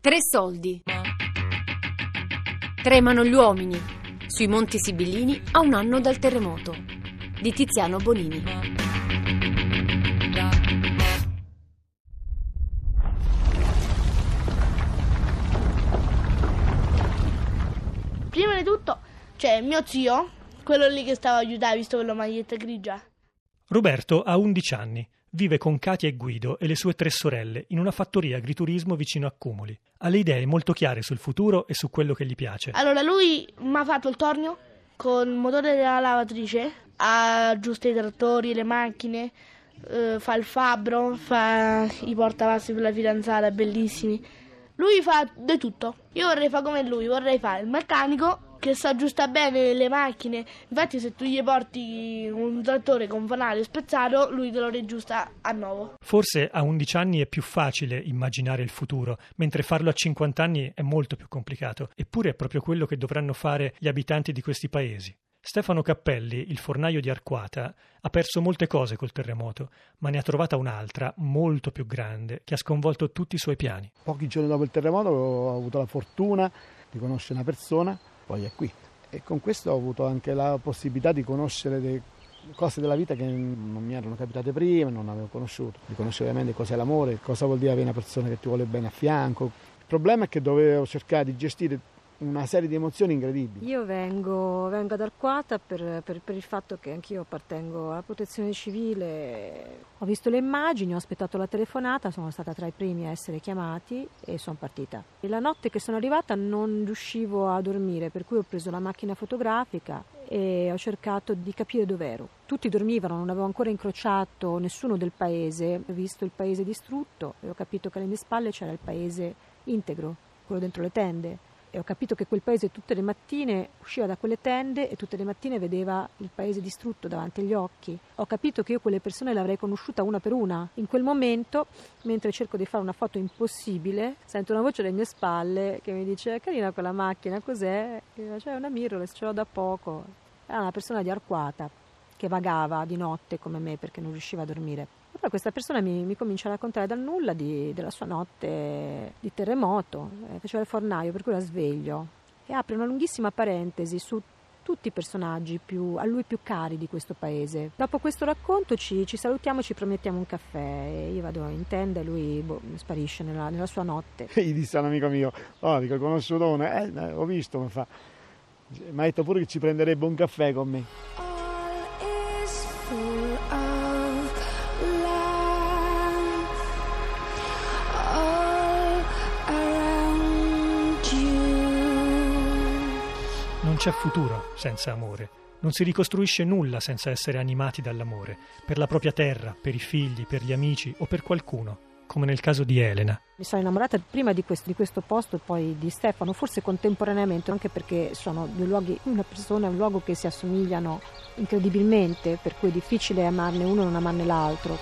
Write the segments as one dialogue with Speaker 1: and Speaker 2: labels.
Speaker 1: Tre soldi. Tremano gli uomini. Sui Monti Sibillini a un anno dal terremoto. Di Tiziano Bonini.
Speaker 2: Prima di tutto c'è mio zio, quello lì che stava a aiutare, visto quella maglietta grigia.
Speaker 3: Roberto ha 11 anni. Vive con Katia e Guido e le sue tre sorelle in una fattoria agriturismo vicino a Cumoli. Ha le idee molto chiare sul futuro e su quello che gli piace.
Speaker 2: Allora lui mi ha fatto il tornio con il motore della lavatrice, aggiusta i trattori, le macchine, eh, fa il fabbro, fa i portavassi per la fidanzata, bellissimi. Lui fa di tutto. Io vorrei fare come lui, vorrei fare il meccanico che sa aggiusta bene le macchine. Infatti, se tu gli porti un trattore con fanale spezzato, lui te lo riaggiusta a nuovo.
Speaker 3: Forse a 11 anni è più facile immaginare il futuro, mentre farlo a 50 anni è molto più complicato. Eppure è proprio quello che dovranno fare gli abitanti di questi paesi. Stefano Cappelli, il fornaio di Arquata, ha perso molte cose col terremoto, ma ne ha trovata un'altra, molto più grande, che ha sconvolto tutti i suoi piani.
Speaker 4: Pochi giorni dopo il terremoto ho avuto la fortuna di conoscere una persona poi è qui. E con questo ho avuto anche la possibilità di conoscere delle cose della vita che non mi erano capitate prima, non avevo conosciuto. Di conoscere veramente cos'è l'amore, cosa vuol dire avere una persona che ti vuole bene a fianco. Il problema è che dovevo cercare di gestire una serie di emozioni incredibili.
Speaker 5: Io vengo, vengo ad Arquata per, per, per, il fatto che anch'io appartengo alla protezione civile. Ho visto le immagini, ho aspettato la telefonata, sono stata tra i primi a essere chiamati e sono partita. E la notte che sono arrivata non riuscivo a dormire, per cui ho preso la macchina fotografica e ho cercato di capire dov'ero. Tutti dormivano, non avevo ancora incrociato nessuno del paese, ho visto il paese distrutto e ho capito che alle mie spalle c'era il paese integro, quello dentro le tende e ho capito che quel paese tutte le mattine usciva da quelle tende e tutte le mattine vedeva il paese distrutto davanti agli occhi. Ho capito che io quelle persone le avrei conosciuta una per una. In quel momento, mentre cerco di fare una foto impossibile, sento una voce alle mie spalle che mi dice carina quella macchina, cos'è? C'è cioè, una mirrorless, ce l'ho da poco. Era una persona di Arquata che vagava di notte come me perché non riusciva a dormire. Poi questa persona mi, mi, comincia a raccontare dal nulla di, della sua notte di terremoto, eh, faceva il fornaio per cui la sveglio e apre una lunghissima parentesi su tutti i personaggi più, a lui più cari di questo paese. Dopo questo racconto ci, ci salutiamo e ci promettiamo un caffè. Io vado in tenda e lui boh, sparisce nella, nella, sua notte.
Speaker 4: Gli disse a un amico mio, oh, dico, conosciuto uno, eh, ho visto, mi fa, mi ha detto pure che ci prenderebbe un caffè con me.
Speaker 3: Non c'è futuro senza amore. Non si ricostruisce nulla senza essere animati dall'amore, per la propria terra, per i figli, per gli amici o per qualcuno, come nel caso di Elena.
Speaker 5: Mi sono innamorata prima di questo, di questo posto e poi di Stefano, forse contemporaneamente, anche perché sono due luoghi, una persona e un luogo che si assomigliano incredibilmente, per cui è difficile amarne uno e non amarne l'altro.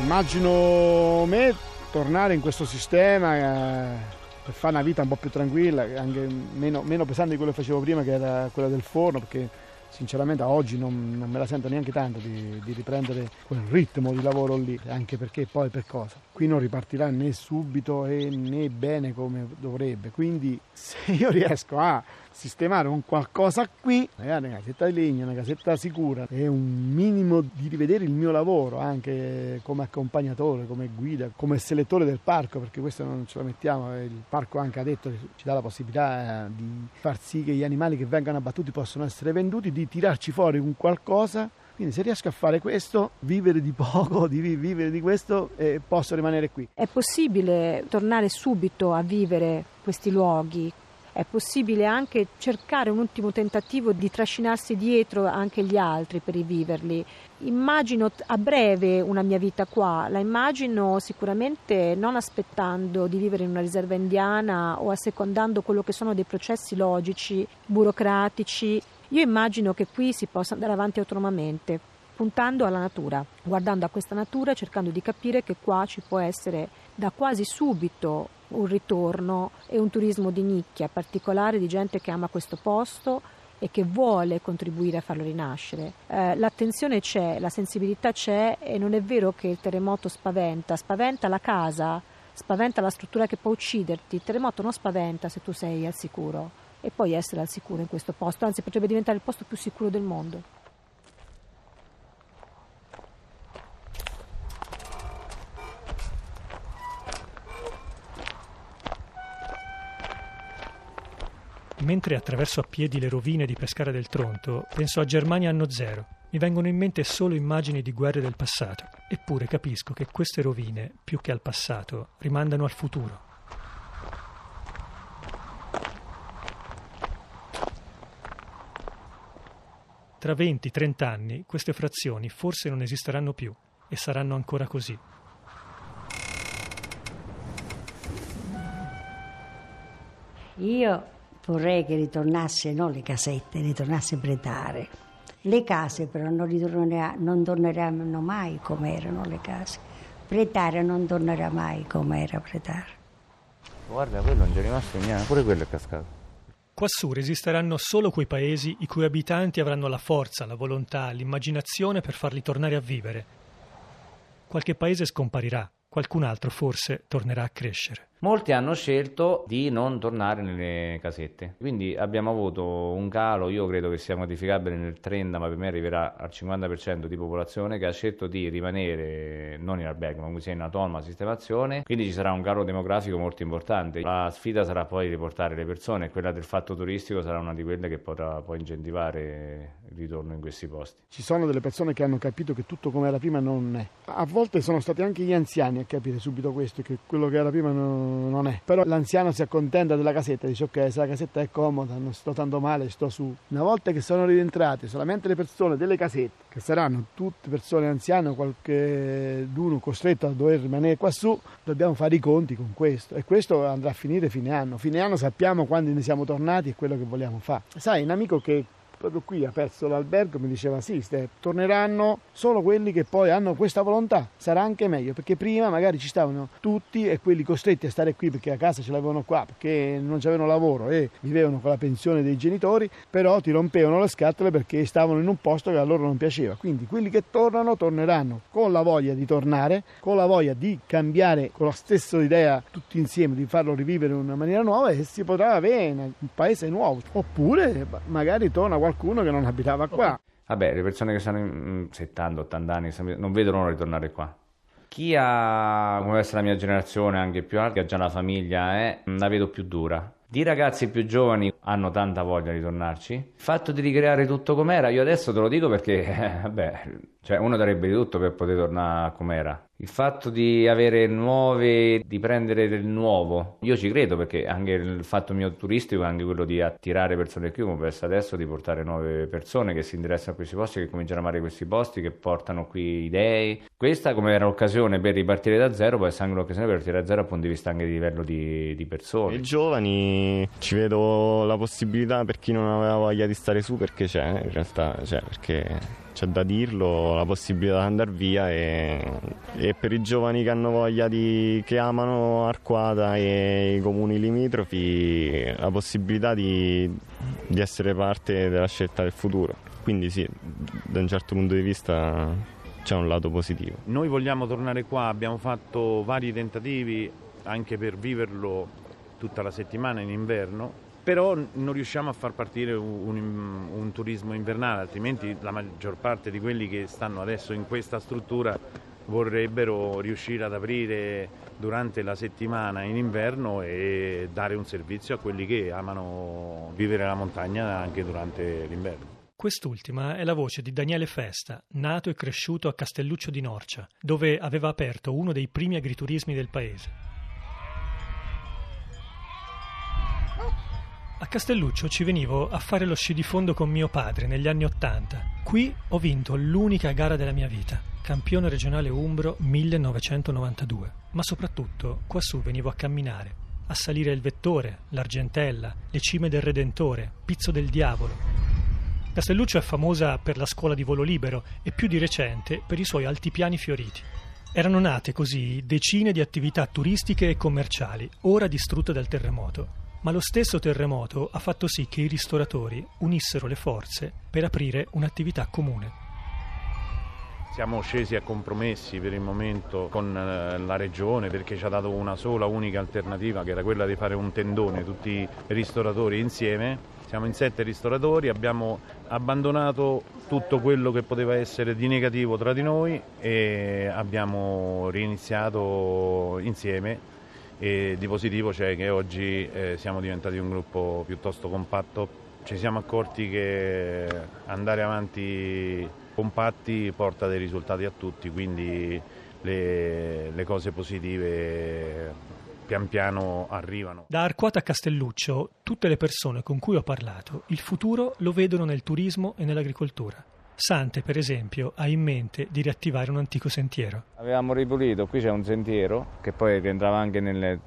Speaker 4: Immagino me tornare in questo sistema. Eh per fare una vita un po' più tranquilla, anche meno, meno pesante di quello che facevo prima, che era quella del forno, perché sinceramente oggi non, non, me la sento neanche tanto di, di, riprendere quel ritmo di lavoro lì, anche perché poi per cosa? Qui non ripartirà né subito né bene come dovrebbe, quindi se io riesco a sistemare un qualcosa qui, magari una casetta di legno, una casetta sicura e un minimo di rivedere il mio lavoro anche come accompagnatore, come guida, come selettore del parco, perché questo non ce lo mettiamo, il parco anche ha detto che ci dà la possibilità eh, di far sì che gli animali che vengono abbattuti possano essere venduti, di tirarci fuori un qualcosa quindi se riesco a fare questo, vivere di poco, di vivere di questo, eh, posso rimanere qui.
Speaker 5: È possibile tornare subito a vivere questi luoghi è possibile anche cercare un ultimo tentativo di trascinarsi dietro anche gli altri per riviverli. Immagino a breve una mia vita qua, la immagino sicuramente non aspettando di vivere in una riserva indiana o assecondando quello che sono dei processi logici, burocratici. Io immagino che qui si possa andare avanti autonomamente, puntando alla natura, guardando a questa natura cercando di capire che qua ci può essere da quasi subito un ritorno e un turismo di nicchia particolare di gente che ama questo posto e che vuole contribuire a farlo rinascere. Eh, l'attenzione c'è, la sensibilità c'è e non è vero che il terremoto spaventa, spaventa la casa, spaventa la struttura che può ucciderti, il terremoto non spaventa se tu sei al sicuro e puoi essere al sicuro in questo posto, anzi potrebbe diventare il posto più sicuro del mondo.
Speaker 3: Mentre attraverso a piedi le rovine di Pescara del Tronto, penso a Germania anno zero. Mi vengono in mente solo immagini di guerre del passato. Eppure capisco che queste rovine, più che al passato, rimandano al futuro. Tra 20-30 anni queste frazioni forse non esisteranno più e saranno ancora così.
Speaker 6: Io vorrei che ritornasse non le casette, ritornasse Bretare. Le case però non, non torneranno mai come erano le case. Bretare non tornerà mai come era Bretare.
Speaker 7: Guarda, quello non c'è rimasto niente, pure quello è cascato.
Speaker 3: Quassù resisteranno solo quei paesi i cui abitanti avranno la forza, la volontà, l'immaginazione per farli tornare a vivere. Qualche paese scomparirà, qualcun altro forse tornerà a crescere.
Speaker 7: Molti hanno scelto di non tornare nelle casette, quindi abbiamo avuto un calo, io credo che sia modificabile nel 30, ma per me arriverà al 50% di popolazione che ha scelto di rimanere non in albergo, ma sia in autonoma sistemazione, quindi ci sarà un calo demografico molto importante. La sfida sarà poi riportare le persone quella del fatto turistico sarà una di quelle che potrà poi incentivare il ritorno in questi posti.
Speaker 4: Ci sono delle persone che hanno capito che tutto come era prima non è. A volte sono stati anche gli anziani a capire subito questo, che quello che era prima non non è. Però l'anziano si accontenta della casetta, dice ok, se la casetta è comoda, non sto tanto male, sto su. Una volta che sono rientrate solamente le persone delle casette, che saranno tutte persone anziane o qualche d'uno costretto a dover rimanere qua su, dobbiamo fare i conti con questo. E questo andrà a finire fine anno. Fine anno sappiamo quando ne siamo tornati e quello che vogliamo fare. Sai, un amico che proprio qui ha perso l'albergo, mi diceva sì, Step, torneranno solo quelli che poi hanno questa volontà, sarà anche meglio, perché prima magari ci stavano tutti e quelli costretti a stare qui perché a casa ce l'avevano qua, perché non avevano lavoro e vivevano con la pensione dei genitori, però ti rompevano le scatole perché stavano in un posto che a loro non piaceva. Quindi quelli che tornano torneranno con la voglia di tornare, con la voglia di cambiare con la stessa idea tutti insieme, di farlo rivivere in una maniera nuova e si potrà avere un paese nuovo. Oppure magari torna qualcuno qualcuno che non abitava qua.
Speaker 7: Vabbè, le persone che stanno in 70-80 anni non vedono ritornare qua. Chi ha, come essere la mia generazione, anche più alta, ha già una famiglia, eh, la vedo più dura. Di ragazzi più giovani hanno tanta voglia di tornarci. Il fatto di ricreare tutto com'era, io adesso te lo dico perché, eh, vabbè, cioè uno darebbe di tutto per poter tornare com'era. Il fatto di avere nuove, di prendere del nuovo, io ci credo perché anche il fatto mio turistico è anche quello di attirare persone qui, come essere adesso, di portare nuove persone che si interessano a questi posti, che cominciano a amare questi posti, che portano qui idee. Questa come era l'occasione per ripartire da zero, può essere anche l'occasione per ripartire da zero dal punto di vista anche di livello di, di persone.
Speaker 8: I giovani ci vedo la possibilità per chi non aveva voglia di stare su perché c'è, in realtà c'è, perché c'è da dirlo, la possibilità di andare via e, e, per i giovani che hanno voglia di, che amano Arquata e i comuni limitrofi la possibilità di, di essere parte della scelta del futuro. Quindi sì, da un certo punto di vista c'è un lato positivo.
Speaker 9: Noi vogliamo tornare qua, abbiamo fatto vari tentativi anche per viverlo tutta la settimana in inverno però non riusciamo a far partire un, un, un, turismo invernale, altrimenti la maggior parte di quelli che stanno adesso in questa struttura vorrebbero riuscire ad aprire durante la settimana in inverno e dare un servizio a quelli che amano vivere la montagna anche durante l'inverno.
Speaker 3: Quest'ultima è la voce di Daniele Festa, nato e cresciuto a Castelluccio di Norcia, dove aveva aperto uno dei primi agriturismi del paese. A Castelluccio ci venivo a fare lo sci di fondo con mio padre negli anni Ottanta. Qui ho vinto l'unica gara della mia vita, campione regionale Umbro 1992. Ma soprattutto quassù venivo a camminare, a salire il Vettore, l'Argentella, le cime del Redentore, Pizzo del Diavolo. Castelluccio è famosa per la scuola di volo libero e più di recente per i suoi altipiani fioriti. Erano nate così decine di attività turistiche e commerciali, ora distrutte dal terremoto Ma lo stesso terremoto ha fatto sì che i ristoratori unissero le forze per aprire un'attività comune.
Speaker 9: Siamo scesi a compromessi per il momento con eh, la regione perché ci ha dato una sola unica alternativa che era quella di fare un tendone tutti i ristoratori insieme. Siamo in sette ristoratori, abbiamo abbandonato tutto quello che poteva essere di negativo tra di noi e abbiamo riniziato insieme e di positivo c'è che oggi eh, siamo diventati un gruppo piuttosto compatto. Ci siamo accorti che andare avanti compatti porta dei risultati a tutti, quindi le, le cose positive pian piano arrivano.
Speaker 3: Da Arquata a Castelluccio, tutte le persone con cui ho parlato il futuro lo vedono nel turismo e nell'agricoltura. Sante, per esempio, ha in mente di riattivare un antico sentiero.
Speaker 7: Avevamo ripulito, qui c'è un sentiero che poi rientrava anche nelle,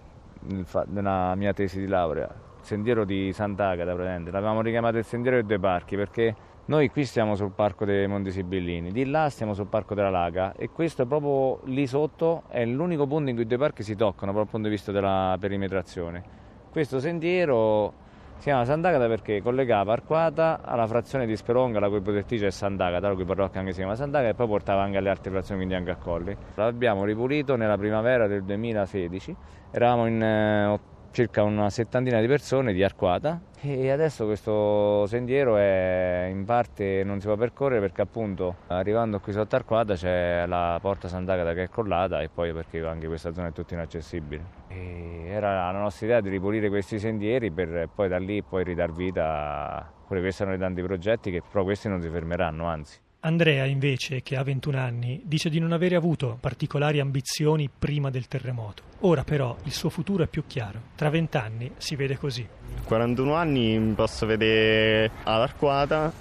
Speaker 7: nel, nella mia tesi di laurea, il sentiero di Sant'Agata, l'avevamo richiamato il sentiero dei due parchi perché noi qui stiamo sul parco dei Monti Sibillini, di là stiamo sul parco della Laga e questo proprio lì sotto, è l'unico punto in cui i due parchi si toccano dal punto di vista della perimetrazione. Questo sentiero si chiama Sant'Agata perché collegava Arquata alla frazione di Speronga, la cui protettrice è Sant'Agata, la cui parrocchia anche si chiama Sant'Agata e poi portava anche alle altre frazioni, quindi anche a Colli. L'abbiamo ripulito nella primavera del 2016, eravamo in eh, circa una settantina di persone di Arquata e adesso questo sentiero è in parte non si può percorrere perché appunto arrivando qui sotto Arquata c'è la porta Sant'Agata che è crollata e poi perché anche questa zona è tutta inaccessibile. E era la nostra idea di ripulire questi sentieri per poi da lì poi ridar vita, pure questi sono i tanti progetti che però questi non si fermeranno, anzi.
Speaker 3: Andrea, invece, che ha 21 anni, dice di non avere avuto particolari ambizioni prima del terremoto. Ora però il suo futuro è più chiaro. Tra 20 anni si vede così.
Speaker 8: 41 anni posso vedere all'Arquata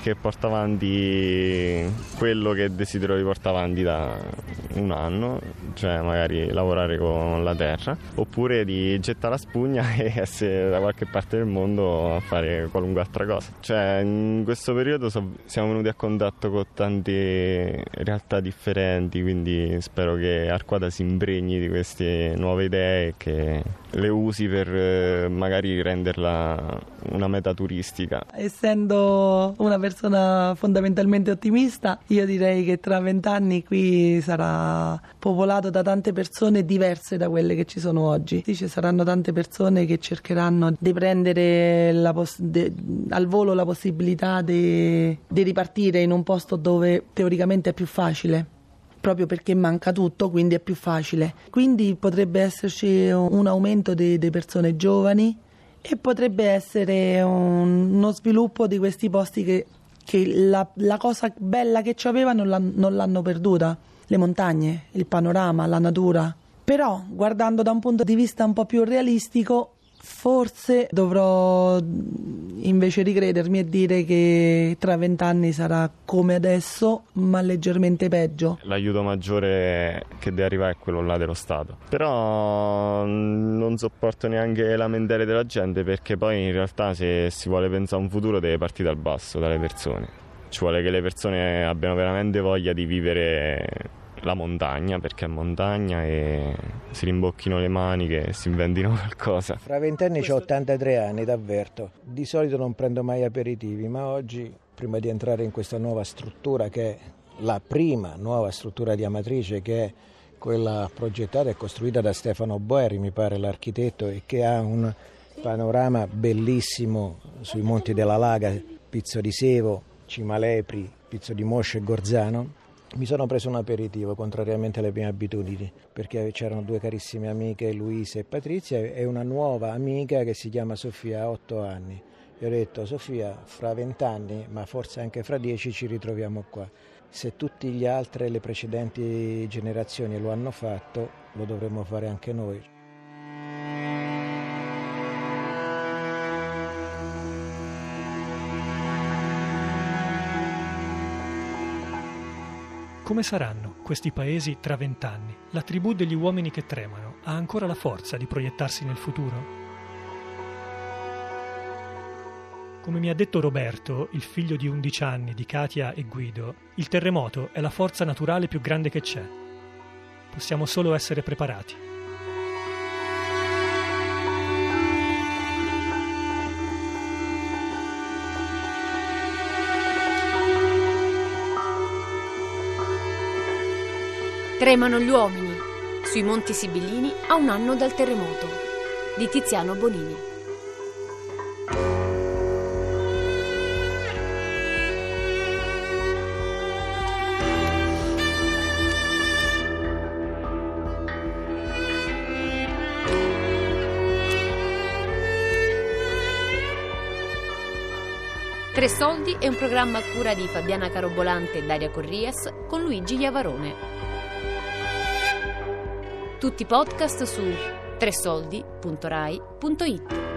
Speaker 8: che porta avanti quello che desidero di portare avanti da un anno, cioè magari lavorare con la terra, oppure di gettare la spugna e essere da qualche parte del mondo a fare qualunque altra cosa. Cioè in questo periodo so, siamo venuti a contatto con tante realtà differenti, quindi spero che Arquata si impregni di queste nuove idee e che le usi per eh, magari renderla una meta turistica.
Speaker 10: Essendo una persona fondamentalmente ottimista, io direi che tra vent'anni qui sarà popolato da tante persone diverse da quelle che ci sono oggi. Ci saranno tante persone che cercheranno di prendere poss- de- al volo la possibilità di ripartire in un posto dove teoricamente è più facile proprio perché manca tutto, quindi è più facile. Quindi potrebbe esserci un aumento di persone giovani e potrebbe essere un, uno sviluppo di questi posti che, che la, la, cosa bella che ci aveva non, l'hanno, non l'hanno perduta, le montagne, il panorama, la natura. Però guardando da un punto di vista un po' più realistico, Forse dovrò invece ricredermi e dire che tra vent'anni sarà come adesso, ma leggermente peggio.
Speaker 8: L'aiuto maggiore che deve arrivare è quello là dello Stato. Però non sopporto neanche lamentele della gente perché poi in realtà se si vuole pensare a un futuro deve partire dal basso, dalle persone. Ci vuole che le persone abbiano veramente voglia di vivere la montagna perché è montagna e si rimbocchino le maniche e si inventino qualcosa.
Speaker 11: Fra vent'anni ho 83 anni, t'avverto. Di solito non prendo mai aperitivi, ma oggi, prima di entrare in questa nuova struttura che è la prima nuova struttura di Amatrice che è quella progettata e costruita da Stefano Boeri, mi pare l'architetto, e che ha un panorama bellissimo sui monti della Laga, Pizzo di Sevo, Cimalepri, Pizzo di Mosce e Gorzano mi sono preso un aperitivo, contrariamente alle mie abitudini, perché c'erano due carissime amiche, Luisa e Patrizia, e una nuova amica che si chiama Sofia, ha otto anni. Gli ho detto, Sofia, fra vent'anni, ma forse anche fra dieci, ci ritroviamo qua. Se tutti gli altri, le precedenti generazioni lo hanno fatto, lo dovremmo fare anche noi.
Speaker 3: Come saranno questi paesi tra vent'anni? La tribù degli uomini che tremano ha ancora la forza di proiettarsi nel futuro? Come mi ha detto Roberto, il figlio di 11 anni di Katia e Guido, il terremoto è la forza naturale più grande che c'è. Possiamo solo essere preparati.
Speaker 1: Tremano gli uomini sui Monti Sibillini a un anno dal terremoto di Tiziano Bonini. Tre Soldi è un programma a cura di Fabiana Carobolante e Daria Corrias con Luigi Iavarone. Tutti i podcast su tresoldi.rai.it